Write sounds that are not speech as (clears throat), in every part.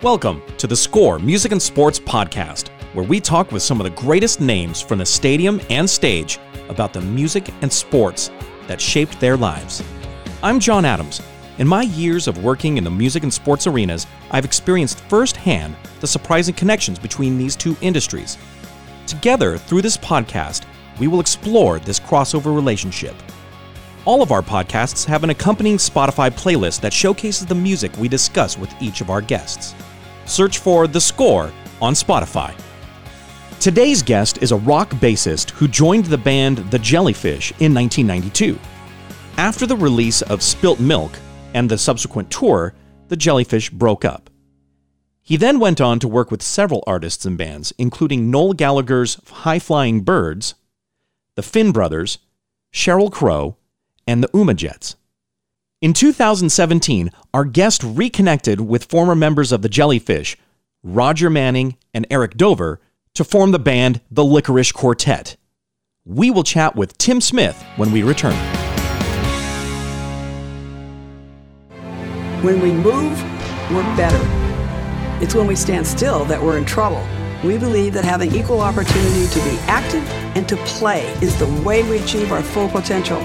Welcome to the Score Music and Sports Podcast, where we talk with some of the greatest names from the stadium and stage about the music and sports that shaped their lives. I'm John Adams. In my years of working in the music and sports arenas, I've experienced firsthand the surprising connections between these two industries. Together, through this podcast, we will explore this crossover relationship. All of our podcasts have an accompanying Spotify playlist that showcases the music we discuss with each of our guests. Search for The Score on Spotify. Today's guest is a rock bassist who joined the band The Jellyfish in 1992. After the release of Spilt Milk and the subsequent tour, The Jellyfish broke up. He then went on to work with several artists and bands, including Noel Gallagher's High Flying Birds, the Finn Brothers, Sheryl Crow, and the Umajetts. In 2017, our guest reconnected with former members of the Jellyfish, Roger Manning and Eric Dover, to form the band The Lickerish Quartet. We will chat with Tim Smith when we return. When we move, we're better. It's when we stand still that we're in trouble. We believe that having equal opportunity to be active and to play is the way we achieve our full potential.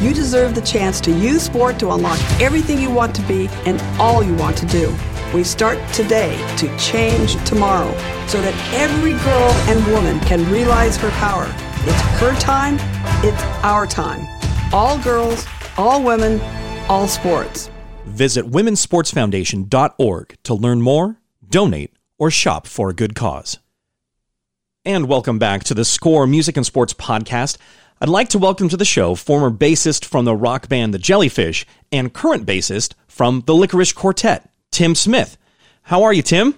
You deserve the chance to use sport to unlock everything you want to be and all you want to do. We start today to change tomorrow so that every girl and woman can realize her power. It's her time, it's our time. All girls, all women, all sports. Visit womensportsfoundation.org to learn more, donate, or shop for a good cause. And welcome back to the Score Music and Sports Podcast. I'd like to welcome to the show former bassist from the rock band The Jellyfish and current bassist from the Lickerish Quartet, Tim Smith. How are you, Tim?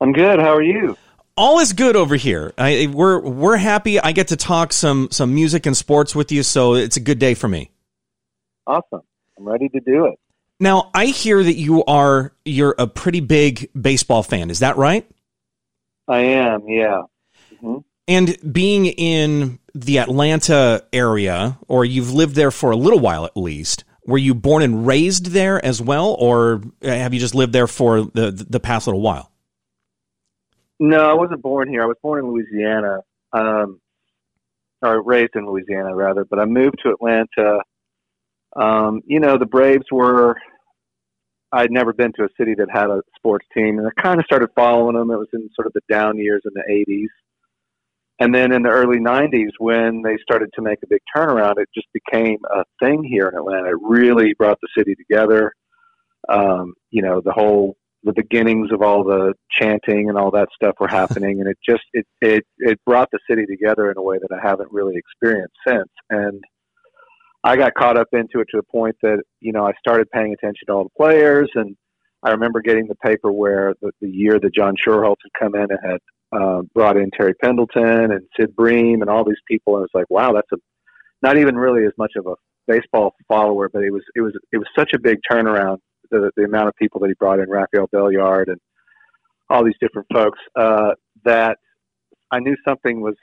I'm good. How are you? All is good over here. I, we're we're happy. I get to talk some some music and sports with you, so it's a good day for me. Awesome. I'm ready to do it. Now, I hear that you are you're a pretty big baseball fan. Is that right? I am. Yeah. Mm-hmm. And being in the Atlanta area, or you've lived there for a little while at least, were you born and raised there as well, or have you just lived there for the the past little while? No, I wasn't born here. I was born in Louisiana, um, or raised in Louisiana rather. But I moved to Atlanta. Um, you know, the Braves were. I'd never been to a city that had a sports team, and I kind of started following them. It was in sort of the down years in the '80s, and then in the early 90s, when they started to make a big turnaround, it just became a thing here in Atlanta. It really brought the city together. Um, you know, the whole, the beginnings of all the chanting and all that stuff were (laughs) happening. and it just, it, it, it brought the city together in a way that I haven't really experienced since. And I got caught up into it to the point that, you know, I started paying attention to all the players. And I remember getting the paper where the, the year that John Schuerholz had come in and had uh, brought in Terry Pendleton and Sid Bream and all these people, and it was like, wow, that's a not even really as much of a baseball follower, but it was it was it was such a big turnaround. The, the amount of people that he brought in, Rafael Belliard and all these different folks, uh, that I knew something was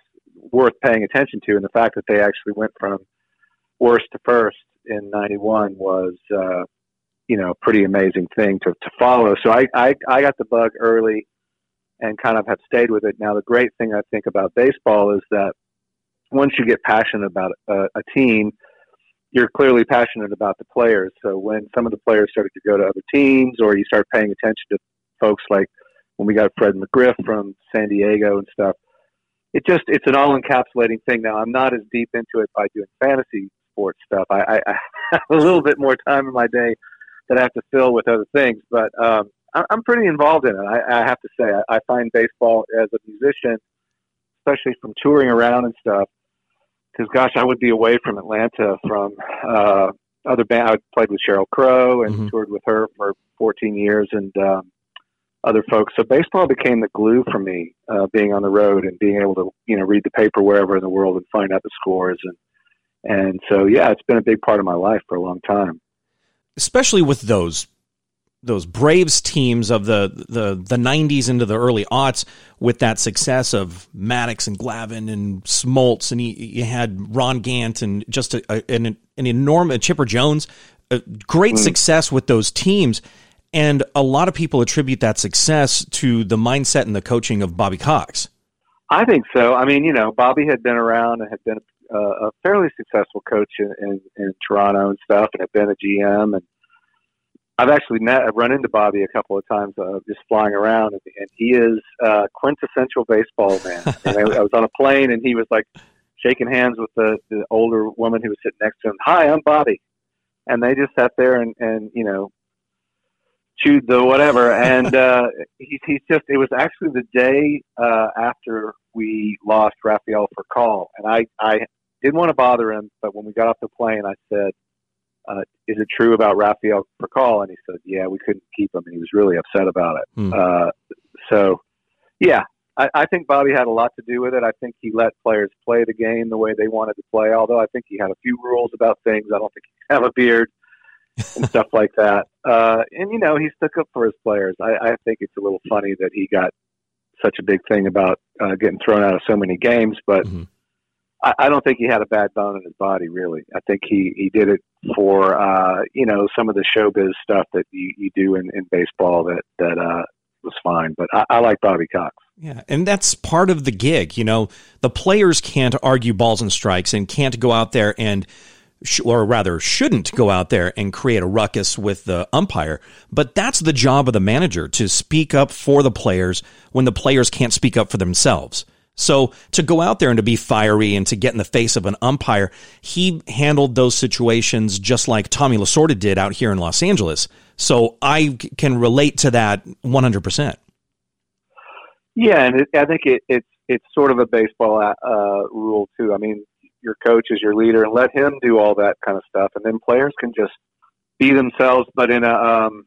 worth paying attention to, and the fact that they actually went from worst to first in '91 was, uh, you know, pretty amazing thing to, to follow. So I, I I got the bug early and kind of have stayed with it. Now, the great thing I think about baseball is that once you get passionate about a, a team, you're clearly passionate about the players. So when some of the players started to go to other teams, or you start paying attention to folks like when we got Fred McGriff from San Diego and stuff, it just it's an all encapsulating thing. Now I'm not as deep into it by doing fantasy sports stuff. I, I, I (laughs) have a little bit more time in my day that I have to fill with other things, but um, I'm pretty involved in it. I, I have to say, I, I find baseball as a musician, especially from touring around and stuff, because gosh, I would be away from Atlanta from uh, other band. I played with Sheryl Crow and mm-hmm. toured with her for 14 years, and um, other folks. So baseball became the glue for me, uh, being on the road and being able to, you know, read the paper wherever in the world and find out the scores. And and so, yeah, it's been a big part of my life for a long time. Especially with those those Braves teams of the, the the 90s into the early aughts with that success of Maddux and Glavine and Smoltz and you, had Ron Gant and just a, a, an, an enormous Chipper Jones, great mm. success with those teams. And a lot of people attribute that success to the mindset and the coaching of Bobby Cox. I think so. I mean, you know, Bobby had been around and had been a fairly successful coach in, in, in Toronto and stuff, and had been a GM. And I've actually met, I've run into Bobby a couple of times uh, just flying around, and, and he is uh, quintessential baseball man. (laughs) and I, I was on a plane, and he was like shaking hands with the, the older woman who was sitting next to him. Hi, I'm Bobby. And they just sat there and, and you know, chewed the whatever. And (laughs) uh, he's, he's just, it was actually the day uh, after we lost Rafael Furcal. And I, I didn't want to bother him, but when we got off the plane, I said, uh, is it true about Rafael Furcal? And he said, yeah, we couldn't keep him. And he was really upset about it. Hmm. Uh, so, yeah, I, I think Bobby had a lot to do with it. I think he let players play the game the way they wanted to play, although I think he had a few rules about things. I don't think he have a beard and (laughs) stuff like that. Uh, and, you know, he stuck up for his players. I, I think it's a little funny that he got such a big thing about uh, getting thrown out of so many games, but Mhm. I, I don't think he had a bad bone in his body, really. I think he, he did it for, uh, you know, some of the showbiz stuff that you, you do in, in baseball that, that uh, was fine. But I, I like Bobby Cox. Yeah, and that's part of the gig. You know, the players can't argue balls and strikes and can't go out there and, or rather, shouldn't go out there and create a ruckus with the umpire. But that's the job of the manager to speak up for the players when the players can't speak up for themselves. So to go out there and to be fiery and to get in the face of an umpire, he handled those situations just like Tommy Lasorda did out here in Los Angeles. So I can relate to that 100%. Yeah, and it, I think it, it's it's sort of a baseball uh, rule too. I mean, your coach is your leader, and let him do all that kind of stuff, and then players can just be themselves. But in a, um,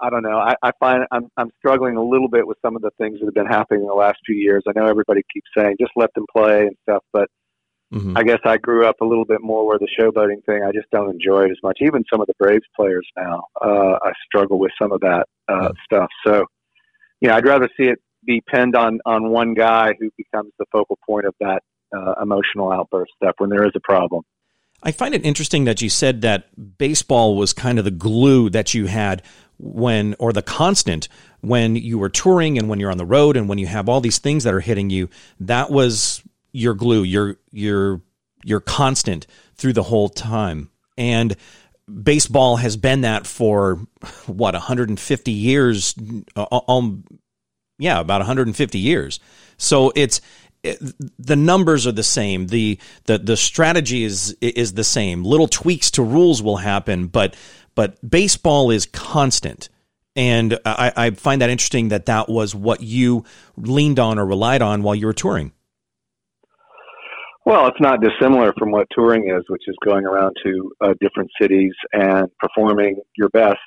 I don't know. I, I find I'm I'm struggling a little bit with some of the things that have been happening in the last few years. I know everybody keeps saying just let them play and stuff, but Mhm. I guess I grew up a little bit more where the showboating thing. I just don't enjoy it as much. Even some of the Braves players now, uh, I struggle with some of that uh, stuff. So, yeah, I'd rather see it be pinned on on one guy who becomes the focal point of that uh, emotional outburst stuff when there is a problem. I find it interesting that you said that baseball was kind of the glue that you had when, or the constant when you were touring and when you're on the road and when you have all these things that are hitting you. That was your glue, your your your constant through the whole time. And baseball has been that for what 150 years. uh, Um, yeah, about 150 years. So it's it, the numbers are the same. the the The strategy is is the same. Little tweaks to rules will happen, but but baseball is constant. And I, I find that interesting that that was what you leaned on or relied on while you were touring. Well, it's not dissimilar from what touring is, which is going around to uh, different cities and performing your best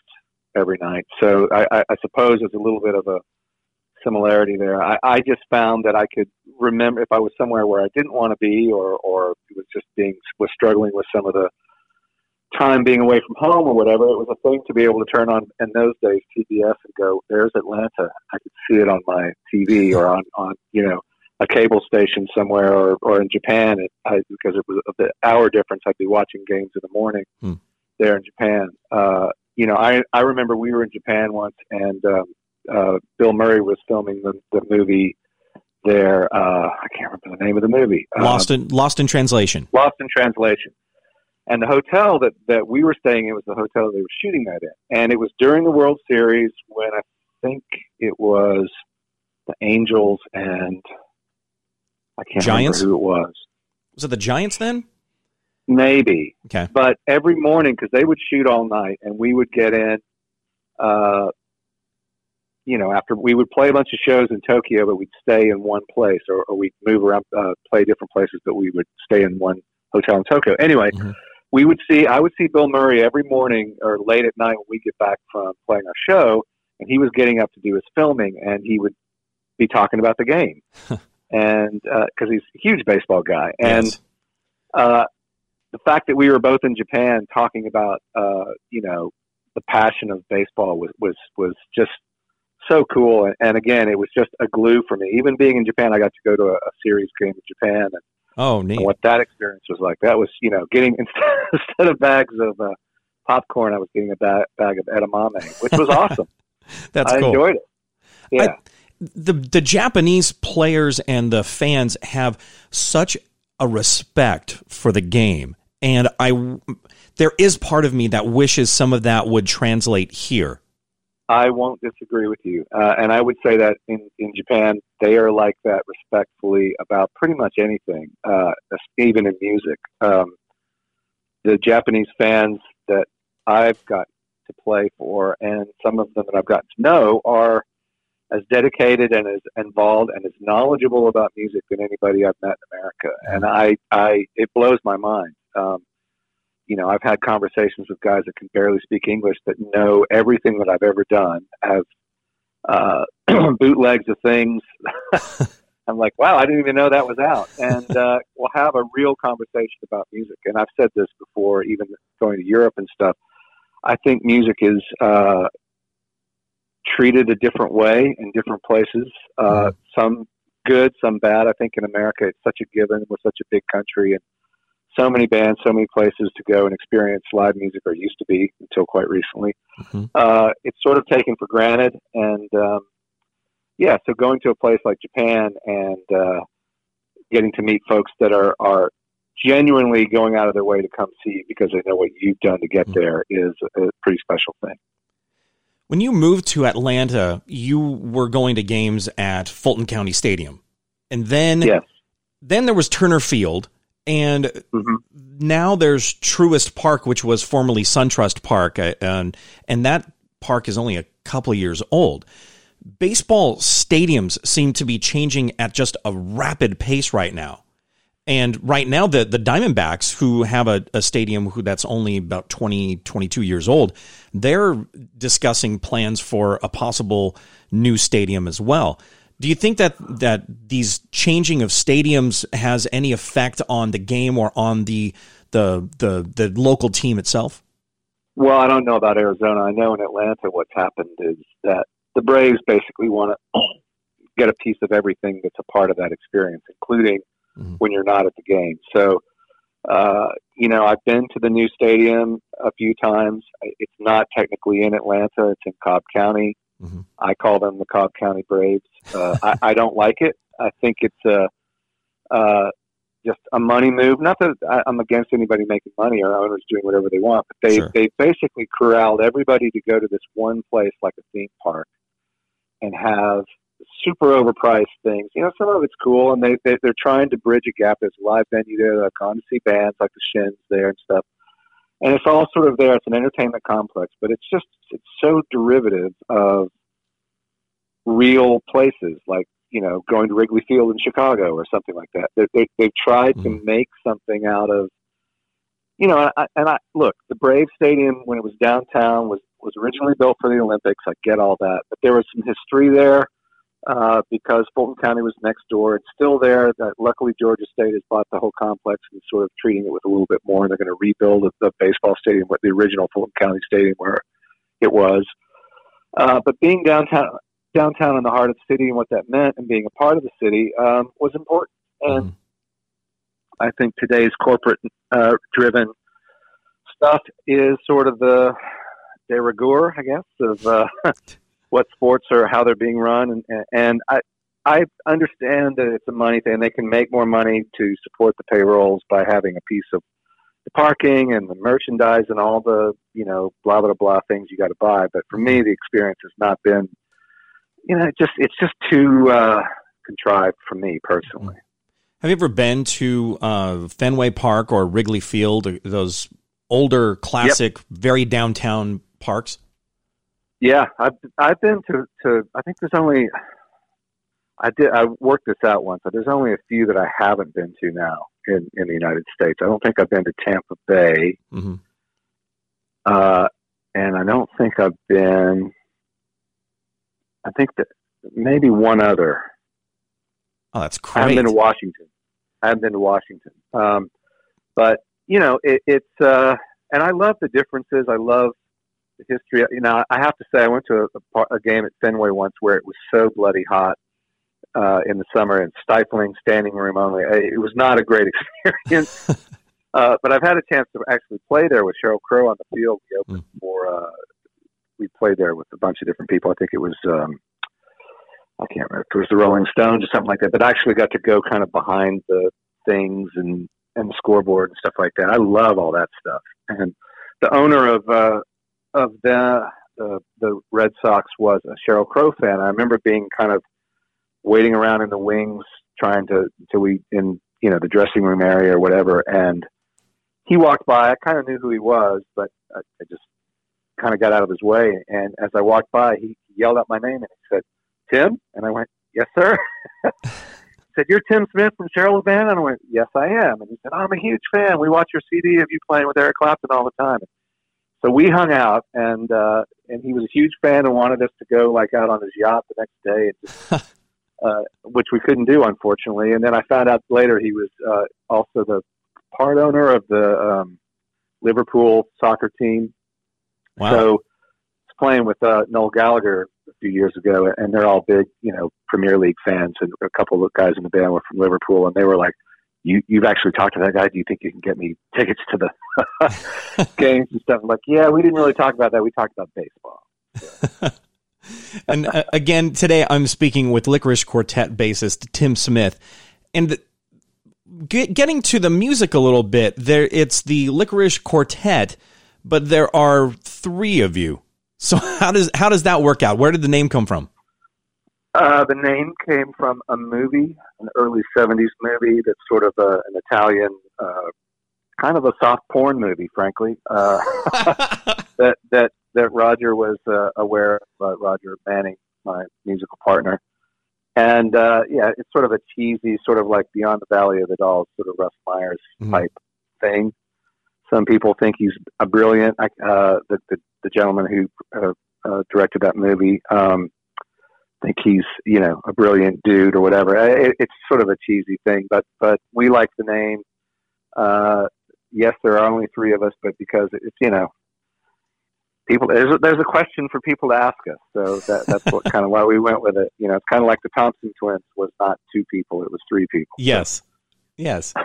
every night. So I, I, suppose there's a little bit of a similarity there. I, I just found that I could remember if I was somewhere where I didn't want to be, or or was just being was struggling with some of the time being away from home or whatever. It was a thing to be able to turn on in those days TBS and go, "There's Atlanta." I could see it on my TV or on on you know a cable station somewhere or, or in Japan it, I, because it was the hour difference. I'd be watching games in the morning Hmm. there in Japan. Uh, you know, I I remember we were in Japan once and um, uh, Bill Murray was filming the, the movie there. Uh, I can't remember the name of the movie. Um, Lost in Lost in translation. Lost in Translation. And the hotel that, that we were staying in was the hotel they were shooting that in. And it was during the World Series when I think it was the Angels and I can't Giants? remember who it was. Was it the Giants then? Maybe. Okay. But every morning, because they would shoot all night and we would get in, uh, you know, after we would play a bunch of shows in Tokyo, but we'd stay in one place or, or we'd move around, uh, play different places, but we would stay in one hotel in Tokyo. Anyway, Mhm. We would see, I would see Bill Murray every morning or late at night when we get back from playing our show, and he was getting up to do his filming, and he would be talking about the game. and because he's a huge baseball guy. And Yes. uh, the fact that we were both in Japan talking about, uh, you know, the passion of baseball was, was, was just so cool. And, and again, it was just a glue for me. Even being in Japan, I got to go to a, a series game in Japan and, Oh, neat. what that experience was like. That was, you know, getting instead, (laughs) instead of bags of uh, popcorn, I was getting a bag, bag of edamame, which was awesome. (laughs) That's I cool. enjoyed it. Yeah. I, the the Japanese players and the fans have such a respect for the game, and I there is part of me that wishes some of that would translate here. I won't disagree with you, uh, and I would say that in in Japan they are like that respectfully about pretty much anything, uh, even in music. Um, the Japanese fans that I've got to play for, and some of them that I've gotten to know, are as dedicated and as involved and as knowledgeable about music than anybody I've met in America. And I, I, it blows my mind. Um, you know, I've had conversations with guys that can barely speak English that know everything that I've ever done, have uh, (clears throat) bootlegs of things. (laughs) I'm like, wow, I didn't even know that was out. And uh, we'll have a real conversation about music. And I've said this before, even going to Europe and stuff. I think music is uh, treated a different way in different places. Uh, some good, some bad. I think in America it's such a given. We're such a big country and so many bands, so many places to go and experience live music, or used to be until quite recently. Mm-hmm. Uh, it's sort of taken for granted. And um, yeah, so going to a place like Japan and uh, getting to meet folks that are, are genuinely going out of their way to come see you because they know what you've done to get Mm-hmm. there is a pretty special thing. When you moved to Atlanta, you were going to games at Fulton County Stadium, and then Yes. then there was Turner Field, and Mhm. now there's Truist Park, which was formerly SunTrust Park, uh, and and that park is only a couple years old. Baseball stadiums seem to be changing at just a rapid pace right now. And right now, the, the Diamondbacks, who have a, a stadium who that's only about 20, 22 years old, they're discussing plans for a possible new stadium as well. Do you think that, that these changing of stadiums has any effect on the game or on the, the, the, the local team itself? Well, I don't know about Arizona. I know in Atlanta what's happened is that the Braves basically want (clears throat) to get a piece of everything that's a part of that experience, including Mhm. when you're not at the game. So, uh, you know, I've been to the new stadium a few times. It's not technically in Atlanta; it's in Cobb County. Mhm. I call them the Cobb County Braves. Uh, I, I don't like it. I think it's a uh, just a money move. Not that I, I'm against anybody making money or owners doing whatever they want, but they Sure. they basically corralled everybody to go to this one place like a theme park and have super overpriced things. You know, some of it's cool, and they, they they're trying to bridge a gap. There's a live venue there. I've gone to see bands like the Shins there and stuff, and it's all sort of there. It's an entertainment complex, but it's just it's so derivative of real places like you know going to Wrigley Field in Chicago or something like that. They, they, they've tried to Mhm. make something out of you know, I, and I look the Brave Stadium when it was downtown was was originally built for the Olympics. I get all that, but there was some history there uh, because Fulton County was next door. It's still there. That luckily Georgia State has bought the whole complex and sort of treating it with a little bit more. And they're going to rebuild the, the baseball stadium, with the original Fulton County Stadium where it was. Uh, but being downtown, downtown in the heart of the city, and what that meant, and being a part of the city um, was important. And Mhm. I think today's corporate uh, driven stuff is sort of the de rigueur, I guess, of uh, (laughs) what sports are, how they're being run, and, and I I understand that it's a money thing. They can make more money to support the payrolls by having a piece of the parking and the merchandise and all the you know blah blah blah things you got to buy. But for me, the experience has not been, you know, it just it's just too uh, contrived for me personally. Have you ever been to uh, Fenway Park or Wrigley Field, those older, classic, very downtown parks? Yeah, I've I've been to to I think there's only I did I worked this out once. But there's only a few that I haven't been to now in in the United States. I don't think I've been to Tampa Bay, hmm uh, and I don't think I've been. I think that maybe one other. Oh, that's crazy. I haven't been to Washington. I haven't been to Washington. Um, but you know, it, it's uh, and I love the differences. I love history. You know, I have to say, I went to a, a, a game at Fenway once where it was so bloody hot uh, in the summer and stifling, standing room only. It was not a great (laughs) experience. (laughs) Uh, but I've had a chance to actually play there with Sheryl Crow on the field. We opened mm. for uh, we played there with a bunch of different people. I think it was um, I can't remember if it was the Rolling Stones or something like that. But I actually got to go kind of behind the things and and the scoreboard and stuff like that. I love all that stuff. And the owner of uh, of the the the Red Sox was a Sheryl Crow fan. I remember being kind of waiting around in the wings trying to to we in you know the dressing room area or whatever. And he walked by. I kind of knew who he was but I, I just kind of got out of his way. And as i walked by he yelled out my name and he said tim? And i went yes sir. (laughs) Said you're tim smith from sheryl's band? And i went yes i am. And he said i'm a huge fan. We watch your cd of you playing with eric clapton all the time so we hung out and uh and he was a huge fan and wanted us to go like out on his yacht the next day and just (laughs) uh, which we couldn't do, unfortunately. And then I found out later he was uh, also the part owner of the um, Liverpool soccer team. Wow. So playing with uh, Noel Gallagher a few years ago, and they're all big, you know, Premier League fans. And a couple of guys in the band were from Liverpool, and they were like, "You, you've actually talked to that guy. Do you think you can get me tickets to the (laughs) games and stuff?" I'm like, yeah, we didn't really talk about that. We talked about baseball. (laughs) And uh, again, today I'm speaking with Lickerish Quartet bassist Tim Smith, and get, getting to the music a little bit. There, it's the Lickerish Quartet, but there are three of you. So (laughs) how does how does that work out? Where did the name come from? Uh, the name came from a movie, an early '70s movie that's sort of a, an Italian, uh, kind of a soft porn movie, frankly. Uh, (laughs) that that that Roger was uh, aware of, uh, Roger Manning, my musical partner. And uh, yeah, it's sort of a cheesy, sort of like Beyond the Valley of the Dolls, sort of Russ Meyer's mm-hmm. type thing. Some people think he's a brilliant. Uh, the, the the gentleman who uh, uh, directed that movie, um, think he's you know a brilliant dude or whatever. It, it's sort of a cheesy thing, but but we like the name. Uh, yes, there are only three of us, but because it's you know people there's a, there's a question for people to ask us. So that, that's what kind of why we went with it. You know it's kind of like the thompson twins was not two people it was three people. Yes. Yes. (laughs)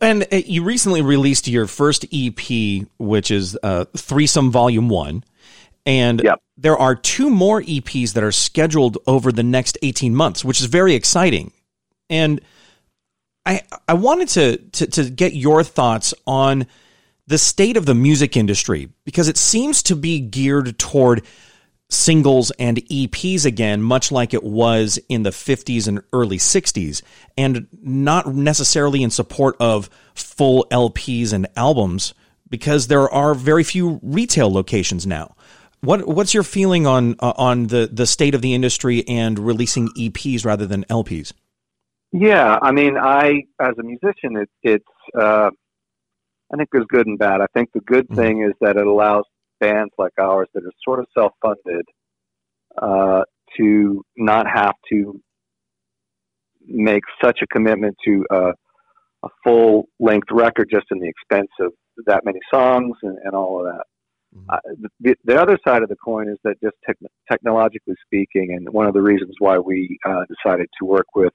And uh, you recently released your first ep which is uh, threesome volume one and yep. there are two more eps that are scheduled over the next 18 months which is very exciting and i i wanted to to, to get your thoughts on the state of the music industry because it seems to be geared toward singles and EPs again, much like it was in the 50s and early 60s, and not necessarily in support of full LPs and albums because there are very few retail locations now. What what's your feeling on uh, on the the state of the industry and releasing EPs rather than LPs? Yeah, I mean, I as a musician, it, it's uh, I think there's good and bad. I think the good mm-hmm. thing is that it allows bands like ours that are sort of self-funded uh, to not have to make such a commitment to uh, a full-length record just in the expense of that many songs and, and all of that. Mm-hmm. Uh, the, the, other side of the coin is that just te- technologically speaking, and one of the reasons why we uh, decided to work with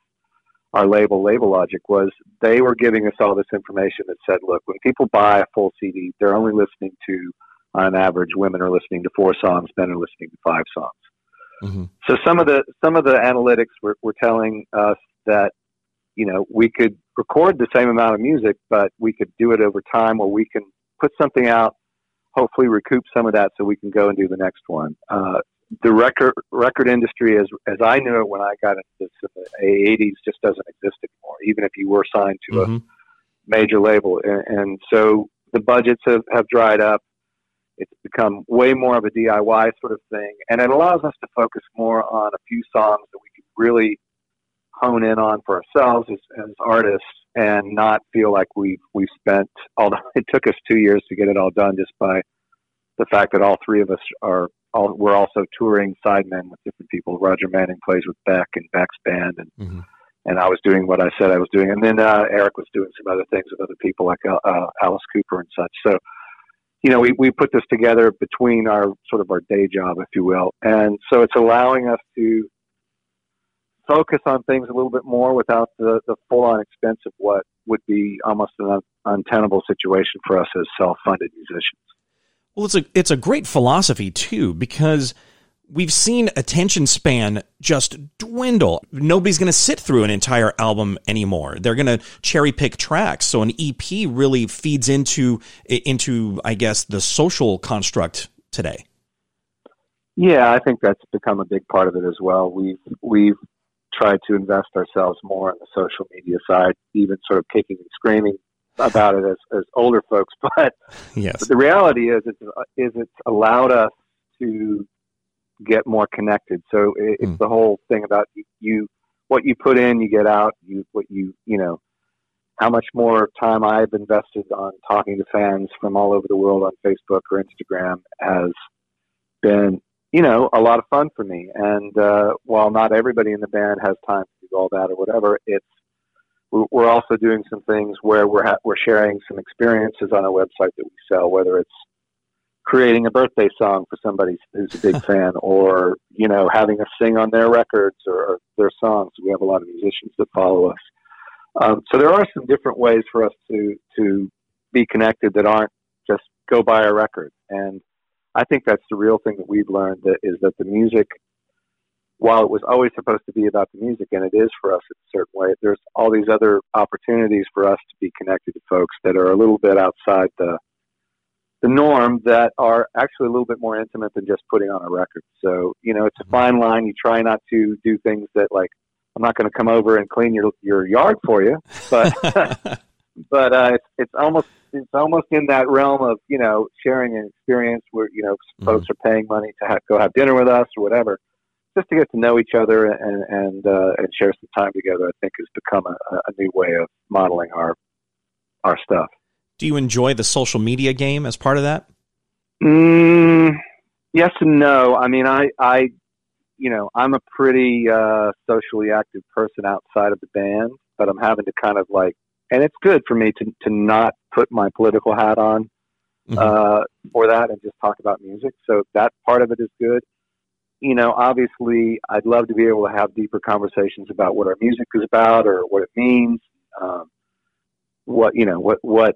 our label, Label Logic, was they were giving us all this information that said, look, when people buy a full CD, they're only listening to, on average, women are listening to four songs, men are listening to five songs. Mm-hmm. So some of the some of the analytics were, were telling us that you know we could record the same amount of music, but we could do it over time, or we can put something out, hopefully recoup some of that, so we can go and do the next one. Uh, the record record industry, as as I knew it when I got into this in the '80s, just doesn't exist anymore. Even if you were signed to mm-hmm. a major label, and, and so the budgets have have dried up. It's become way more of a DIY sort of thing, and it allows us to focus more on a few songs that we can really hone in on for ourselves as, as artists, and not feel like we've we've spent. Although (laughs) it took us two years to get it all done, just by the fact that all three of us are all, we're also touring sidemen with different people. Roger Manning plays with Beck and Beck's band, and mm-hmm. and I was doing what I said I was doing, and then uh, Eric was doing some other things with other people like uh, uh, Alice Cooper and such. So, you know, we we put this together between our sort of our day job, if you will, and so it's allowing us to focus on things a little bit more without the, the full on expense of what would be almost an untenable situation for us as self-funded musicians. Well, it's a it's a great philosophy too because we've seen attention span just dwindle. Nobody's going to sit through an entire album anymore. They're going to cherry pick tracks. So an EP really feeds into into I guess the social construct today. Yeah, I think that's become a big part of it as well. We've we've tried to invest ourselves more on the social media side, even sort of kicking and screaming about it as, as older folks. (laughs) But, yes. but the reality is, it's, is it's allowed us to get more connected. So it, it's mm. the whole thing about you, you, what you put in, you get out. You what you you know how much more time I've invested on talking to fans from all over the world on Facebook or Instagram has been you know, a lot of fun for me. And uh, while not everybody in the band has time to do all that or whatever, it's we're also doing some things where we're ha- we're sharing some experiences on a website that we sell, whether it's creating a birthday song for somebody who's a big (laughs) fan, or you know, having us sing on their records or, or their songs. We have a lot of musicians that follow us, um, so there are some different ways for us to to be connected that aren't just go buy a record and I think that's the real thing that we've learned that is that the music, while it was always supposed to be about the music, and it is for us in a certain way, there's all these other opportunities for us to be connected to folks that are a little bit outside the the norm that are actually a little bit more intimate than just putting on a record. So, you know, it's a fine line. You try not to do things that like I'm not going to come over and clean your your yard for you, but (laughs) but uh, it's, it's almost it's almost in that realm of you know sharing an experience where you know mm-hmm. folks are paying money to have, go have dinner with us or whatever, just to get to know each other and and uh, and share some time together. I think has become a, a new way of modeling our our stuff. Do you enjoy the social media game as part of that? Mm, yes and no. I mean, I I you know I'm a pretty uh, socially active person outside of the band, but I'm having to kind of like and it's good for me to to not put my political hat on mm-hmm. uh, for that and just talk about music. So that part of it is good. You know, obviously, I'd love to be able to have deeper conversations about what our music is about or what it means. Um, what you know, what what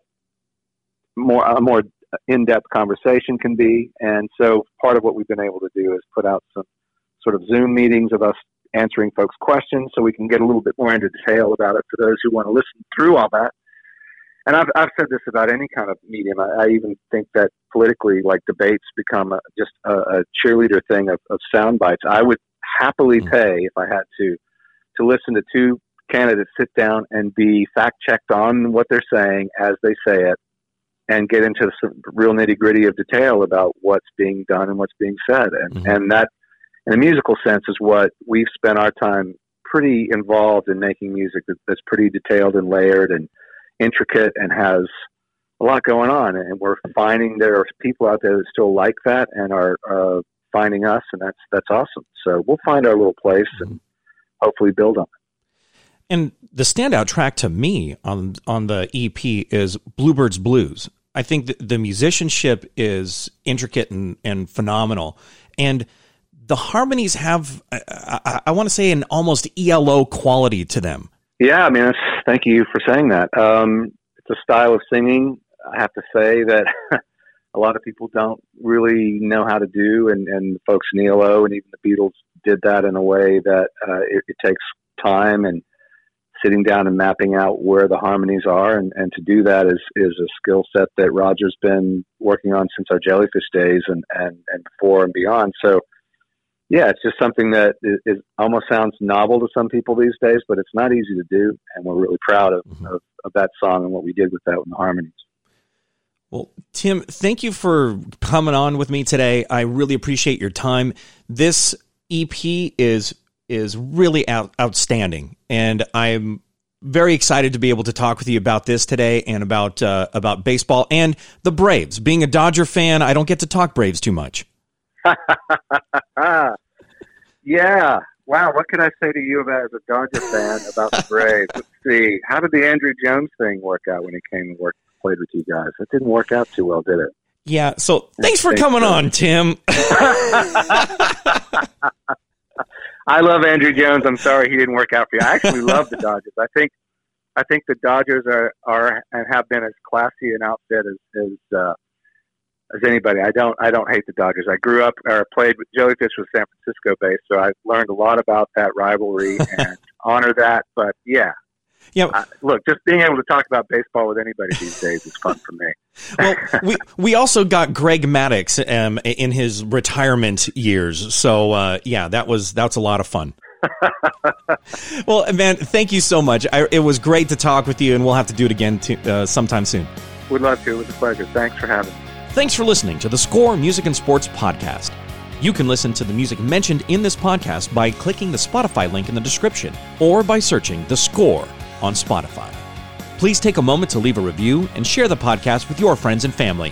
more a more in-depth conversation can be. And so, part of what we've been able to do is put out some sort of Zoom meetings of us answering folks' questions so we can get a little bit more into detail about it for those who want to listen through all that. And I've, I've said this about any kind of medium. I, I even think that politically, like debates become a, just a, a cheerleader thing of, of sound bites. I would happily mm. pay if I had to to listen to two candidates sit down and be fact checked on what they're saying as they say it and get into some real nitty gritty of detail about what's being done and what's being said. And, mm-hmm. and that in a musical sense is what we've spent our time pretty involved in making music that's pretty detailed and layered and intricate and has a lot going on. And we're finding there are people out there that still like that and are uh, finding us, and that's that's awesome. So we'll find our little place and hopefully build on it. And the standout track to me on on the EP is Bluebird's Blues. I think the, the musicianship is intricate and, and phenomenal. And the harmonies have, I, I, I want to say, an almost ELO quality to them. Yeah, I mean, thank you for saying that. Um, it's a style of singing. I have to say that (laughs) a lot of people don't really know how to do, and, and folks in ELO and even the Beatles did that in a way that uh, it, it takes time and sitting down and mapping out where the harmonies are, and, and to do that is is a skill set that Roger's been working on since our Jellyfish days and and and before and beyond. So yeah, it's just something that is, is, almost sounds novel to some people these days, but it's not easy to do, and we're really proud of, mm-hmm. of, of, that song and what we did with that with the harmonies. Well, Tim, thank you for coming on with me today. I really appreciate your time. This EP is is really out, outstanding, and I'm very excited to be able to talk with you about this today and about uh, about baseball and the Braves. Being a Dodger fan, I don't get to talk Braves too much. (laughs) yeah. Wow. What can I say to you about as a Dodger fan about the Braves? Let's see. How did the Andruw Jones thing work out when he came and worked played with you guys? It didn't work out too well, did it? Yeah. So thanks for coming on, Tim. (laughs) I love Andruw Jones. I'm sorry he didn't work out for you. I actually love the Dodgers. I think I think the Dodgers are are and have been as classy an outfit as as, uh, as anybody. I don't I don't hate the Dodgers. I grew up or played with Jellyfish was San Francisco based, so I've learned a lot about that rivalry (laughs) and honor that. But yeah, yeah. Uh, look, just being able to talk about baseball with anybody these days is fun for me. (laughs) well, we we also got Greg Maddux um, in his retirement years, so uh, yeah, that was that's a lot of fun. (laughs) well, man, thank you so much. I, it was great to talk with you, and we'll have to do it again to, uh, sometime soon. We'd love to. It was a pleasure. Thanks for having me. Thanks for listening to the Score Music and Sports Podcast. You can listen to the music mentioned in this podcast by clicking the Spotify link in the description or by searching The Score on Spotify. Please take a moment to leave a review and share the podcast with your friends and family.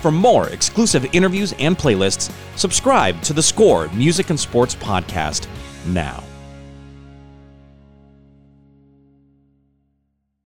For more exclusive interviews and playlists, subscribe to the Score Music and Sports Podcast now.